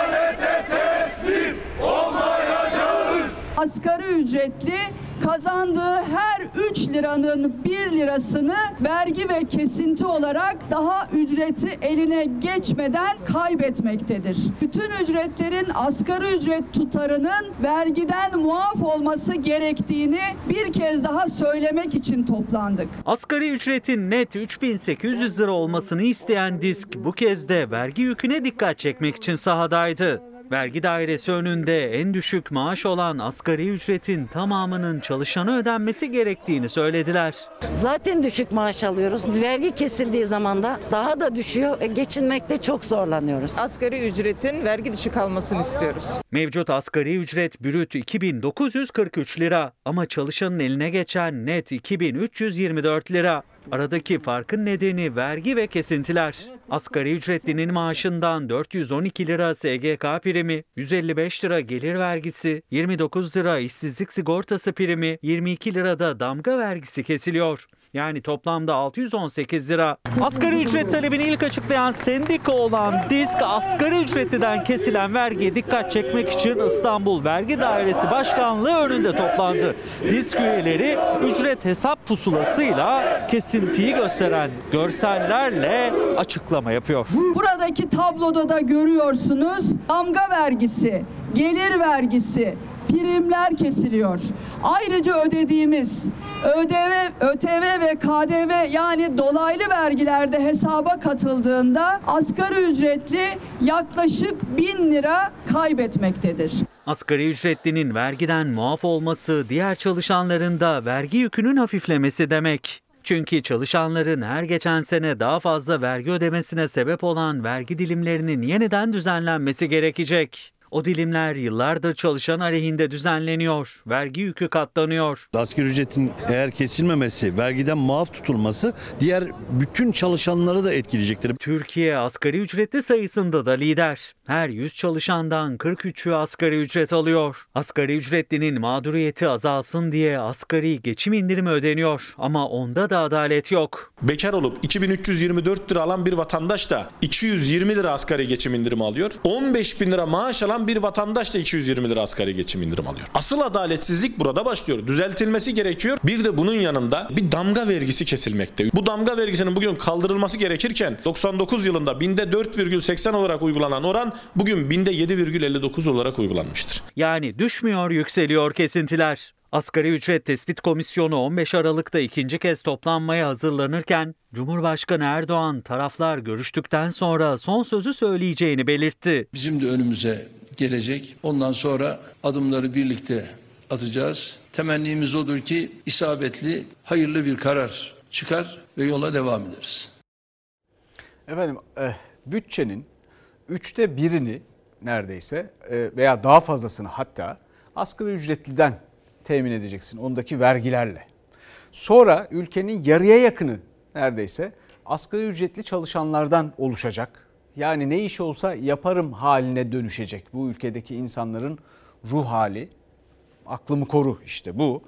Asgari ücretli kazandığı her 3 liranın 1 lirasını vergi ve kesinti olarak daha ücreti eline geçmeden kaybetmektedir. Bütün ücretlerin asgari ücret tutarının vergiden muaf olması gerektiğini bir kez daha söylemek için toplandık. Asgari ücretin net 3800 lira olmasını isteyen disk bu kez de vergi yüküne dikkat çekmek için sahadaydı. Vergi dairesi önünde en düşük maaş olan asgari ücretin tamamının çalışana ödenmesi gerektiğini söylediler. Zaten düşük maaş alıyoruz. Vergi kesildiği zaman da daha da düşüyor. E, geçinmekte çok zorlanıyoruz. Asgari ücretin vergi dışı kalmasını istiyoruz. Mevcut asgari ücret brüt 2943 lira ama çalışanın eline geçen net 2324 lira. Aradaki farkın nedeni vergi ve kesintiler. Asgari ücretlinin maaşından 412 lira SGK primi, 155 lira gelir vergisi, 29 lira işsizlik sigortası primi, 22 lirada damga vergisi kesiliyor. Yani toplamda 618 lira. Asgari ücret talebini ilk açıklayan sendika olan DİSK asgari ücretliden kesilen vergiye dikkat çekmek için İstanbul Vergi Dairesi Başkanlığı önünde toplandı. DİSK üyeleri ücret hesap pusulasıyla kesintiyi gösteren görsellerle açıklama yapıyor. Buradaki tabloda da görüyorsunuz damga vergisi, gelir vergisi, primler kesiliyor. Ayrıca ödediğimiz ÖDV, ÖTV ve KDV yani dolaylı vergilerde hesaba katıldığında asgari ücretli yaklaşık 1000 lira kaybetmektedir. Asgari ücretlinin vergiden muaf olması diğer çalışanların da vergi yükünün hafiflemesi demek. Çünkü çalışanların her geçen sene daha fazla vergi ödemesine sebep olan vergi dilimlerinin yeniden düzenlenmesi gerekecek. O dilimler yıllardır çalışan aleyhinde düzenleniyor. Vergi yükü katlanıyor. Asgari ücretin eğer kesilmemesi, vergiden muaf tutulması diğer bütün çalışanları da etkileyecektir. Türkiye asgari ücretli sayısında da lider. Her 100 çalışandan 43'ü asgari ücret alıyor. Asgari ücretlinin mağduriyeti azalsın diye asgari geçim indirimi ödeniyor ama onda da adalet yok. Bekar olup 2324 lira alan bir vatandaş da 220 lira asgari geçim indirimi alıyor. 15 bin lira maaş alan bir vatandaş da 220 lira asgari geçim indirim alıyor. Asıl adaletsizlik burada başlıyor. Düzeltilmesi gerekiyor. Bir de bunun yanında bir damga vergisi kesilmekte. Bu damga vergisinin bugün kaldırılması gerekirken 99 yılında binde 4,80 olarak uygulanan oran bugün binde 7,59 olarak uygulanmıştır. Yani düşmüyor yükseliyor kesintiler. Asgari ücret tespit komisyonu 15 Aralık'ta ikinci kez toplanmaya hazırlanırken Cumhurbaşkanı Erdoğan taraflar görüştükten sonra son sözü söyleyeceğini belirtti. Bizim de önümüze gelecek. Ondan sonra adımları birlikte atacağız. Temennimiz odur ki isabetli, hayırlı bir karar çıkar ve yola devam ederiz. Efendim e, bütçenin üçte birini neredeyse e, veya daha fazlasını hatta asgari ücretliden temin edeceksin ondaki vergilerle. Sonra ülkenin yarıya yakını neredeyse asgari ücretli çalışanlardan oluşacak. Yani ne iş olsa yaparım haline dönüşecek bu ülkedeki insanların ruh hali. Aklımı koru işte bu.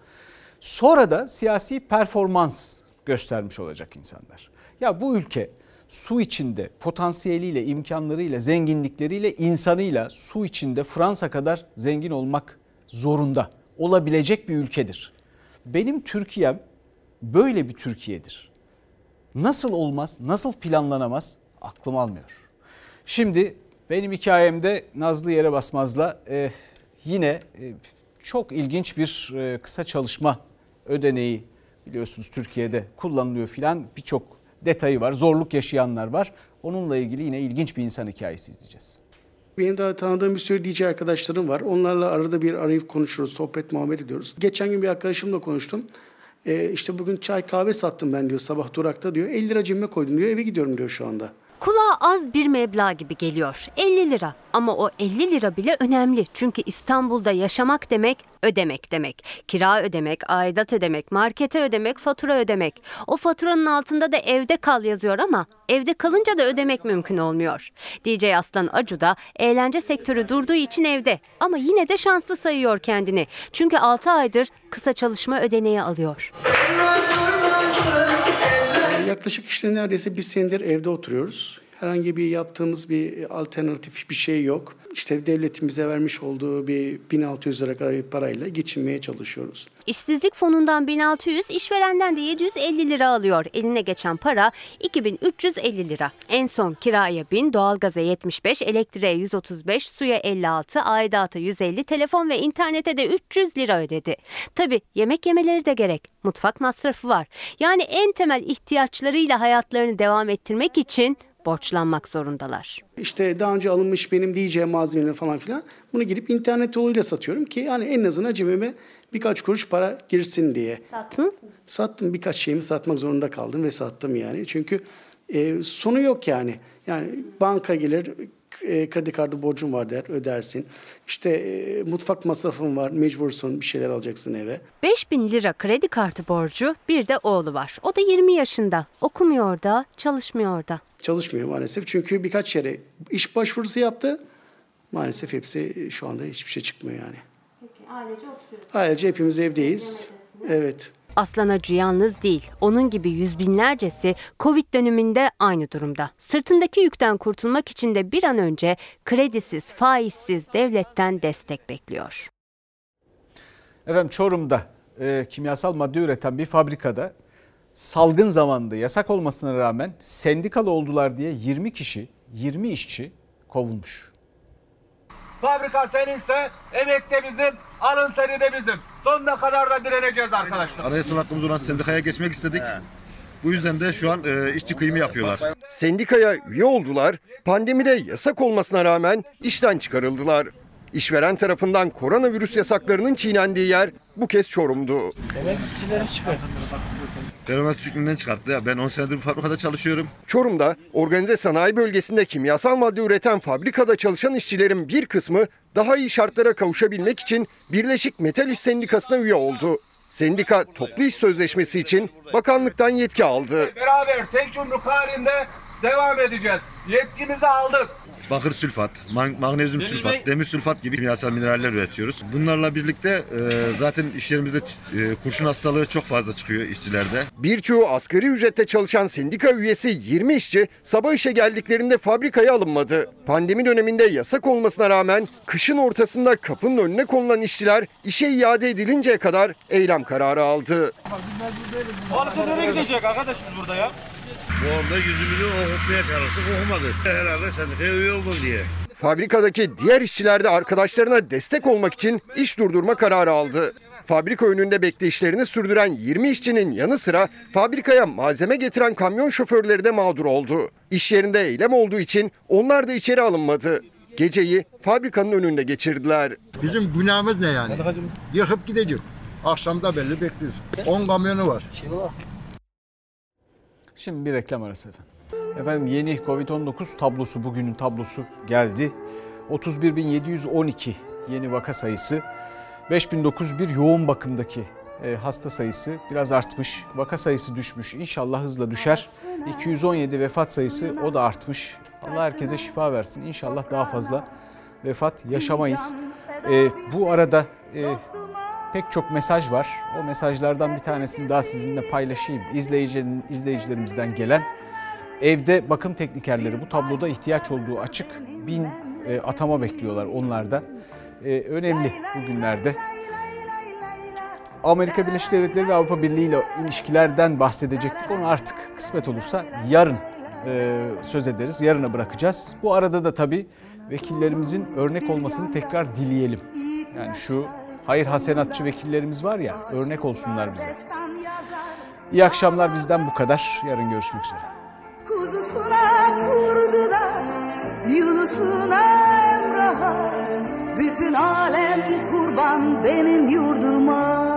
Sonra da siyasi performans göstermiş olacak insanlar. Ya bu ülke su içinde potansiyeliyle, imkanlarıyla, zenginlikleriyle, insanıyla su içinde Fransa kadar zengin olmak zorunda olabilecek bir ülkedir. Benim Türkiye'm böyle bir Türkiye'dir. Nasıl olmaz, nasıl planlanamaz aklım almıyor. Şimdi benim hikayemde Nazlı Yere Basmaz'la e, yine e, çok ilginç bir e, kısa çalışma ödeneği biliyorsunuz Türkiye'de kullanılıyor filan birçok detayı var. Zorluk yaşayanlar var. Onunla ilgili yine ilginç bir insan hikayesi izleyeceğiz. Benim daha tanıdığım bir sürü DJ arkadaşlarım var. Onlarla arada bir arayıp konuşuruz, sohbet, muhabbet ediyoruz. Geçen gün bir arkadaşımla konuştum. Ee, işte bugün çay kahve sattım ben diyor sabah durakta diyor. 50 lira cebime koydum diyor eve gidiyorum diyor şu anda. Kulağa az bir meblağ gibi geliyor. 50 lira. Ama o 50 lira bile önemli. Çünkü İstanbul'da yaşamak demek ödemek demek. Kira ödemek, aidat ödemek, markete ödemek, fatura ödemek. O faturanın altında da evde kal yazıyor ama evde kalınca da ödemek mümkün olmuyor. DJ Aslan Acu da eğlence sektörü durduğu için evde ama yine de şanslı sayıyor kendini. Çünkü 6 aydır kısa çalışma ödeneği alıyor. Yaklaşık işte neredeyse bir senedir evde oturuyoruz. Herhangi bir yaptığımız bir alternatif bir şey yok. İşte devletin bize vermiş olduğu bir 1600 lira kadar bir parayla geçinmeye çalışıyoruz. İşsizlik fonundan 1600, işverenden de 750 lira alıyor. Eline geçen para 2350 lira. En son kiraya 1000, doğalgaza 75, elektriğe 135, suya 56, aidata 150, telefon ve internete de 300 lira ödedi. Tabi yemek yemeleri de gerek. Mutfak masrafı var. Yani en temel ihtiyaçlarıyla hayatlarını devam ettirmek için borçlanmak zorundalar. İşte daha önce alınmış benim diyeceğim malzemeleri falan filan bunu girip internet yoluyla satıyorum ki yani en azından cebime birkaç kuruş para girsin diye. Sattınız mı? Sattım birkaç şeyimi satmak zorunda kaldım ve sattım yani. Çünkü e, sonu yok yani. Yani banka gelir e, kredi kartı borcum var der ödersin. İşte e, mutfak masrafın var mecbursun bir şeyler alacaksın eve. 5000 lira kredi kartı borcu bir de oğlu var. O da 20 yaşında. Okumuyor da çalışmıyor da. Çalışmıyor maalesef çünkü birkaç yere iş başvurusu yaptı. Maalesef hepsi şu anda hiçbir şey çıkmıyor yani. Peki, ailece oturuyoruz. Ailece hepimiz evdeyiz. Evet. Aslan Acı yalnız değil. Onun gibi yüz binlercesi Covid döneminde aynı durumda. Sırtındaki yükten kurtulmak için de bir an önce kredisiz, faizsiz devletten destek bekliyor. Efendim Çorum'da e, kimyasal madde üreten bir fabrikada salgın zamanında yasak olmasına rağmen sendikalı oldular diye 20 kişi, 20 işçi kovulmuş. Fabrika seninse emek de bizim, alın teri de bizim. Sonuna kadar da direneceğiz arkadaşlar. Anayasal hakkımız olan sendikaya geçmek istedik. Bu yüzden de şu an e, işçi kıyımı yapıyorlar. Sendikaya üye oldular, pandemide yasak olmasına rağmen işten çıkarıldılar. İşveren tarafından koronavirüs yasaklarının çiğnendiği yer bu kez Çorum'du. Emekçileri çıkarttı. Devlet hükmünden çıkarttı ya. Ben 10 senedir bu fabrikada çalışıyorum. Çorum'da organize sanayi bölgesinde kimyasal madde üreten fabrikada çalışan işçilerin bir kısmı daha iyi şartlara kavuşabilmek için Birleşik Metal İş Sendikası'na üye oldu. Sendika toplu iş sözleşmesi için bakanlıktan yetki aldı. Beraber tek yumruk halinde devam edeceğiz. Yetkimizi aldık. Bakır sülfat, mag- magnezyum sülfat, demir sülfat gibi kimyasal mineraller üretiyoruz. Bunlarla birlikte e, zaten iş yerimizde ç- e, kurşun hastalığı çok fazla çıkıyor işçilerde. Birçoğu asgari ücretle çalışan sendika üyesi 20 işçi sabah işe geldiklerinde fabrikaya alınmadı. Pandemi döneminde yasak olmasına rağmen kışın ortasında kapının önüne konulan işçiler işe iade edilinceye kadar eylem kararı aldı. Balıklı nereye gidecek arkadaş biz burada ya? Bu anda yüzümüzü okutmaya çalıştık, okumadı. Herhalde sendikaya üye oldum diye. Fabrikadaki diğer işçiler de arkadaşlarına destek olmak için iş durdurma kararı aldı. Fabrika önünde bekleyişlerini sürdüren 20 işçinin yanı sıra fabrikaya malzeme getiren kamyon şoförleri de mağdur oldu. İş yerinde eylem olduğu için onlar da içeri alınmadı. Geceyi fabrikanın önünde geçirdiler. Bizim günahımız ne yani? Yıkıp gidecek. Akşamda belli bekliyoruz. 10 kamyonu var. Şimdi bir reklam arası efendim. Efendim yeni Covid-19 tablosu bugünün tablosu geldi. 31.712 yeni vaka sayısı. 5091 yoğun bakımdaki e, hasta sayısı biraz artmış. Vaka sayısı düşmüş. İnşallah hızla düşer. 217 vefat sayısı o da artmış. Allah herkese şifa versin. İnşallah daha fazla vefat yaşamayız. E, bu arada e, pek çok mesaj var. O mesajlardan bir tanesini daha sizinle paylaşayım. İzleyicilerin, izleyicilerimizden gelen evde bakım teknikerleri bu tabloda ihtiyaç olduğu açık. Bin e, atama bekliyorlar onlarda. E, önemli bugünlerde. Amerika Birleşik Devletleri ve Avrupa Birliği ile ilişkilerden bahsedecektik. Onu artık kısmet olursa yarın e, söz ederiz. Yarına bırakacağız. Bu arada da tabii vekillerimizin örnek olmasını tekrar dileyelim. Yani şu hayır hasenatçı vekillerimiz var ya örnek olsunlar bize. İyi akşamlar bizden bu kadar. Yarın görüşmek üzere. Kuzusuna kurdular Yunus'una Emrah'a Bütün alem kurban benim yurduma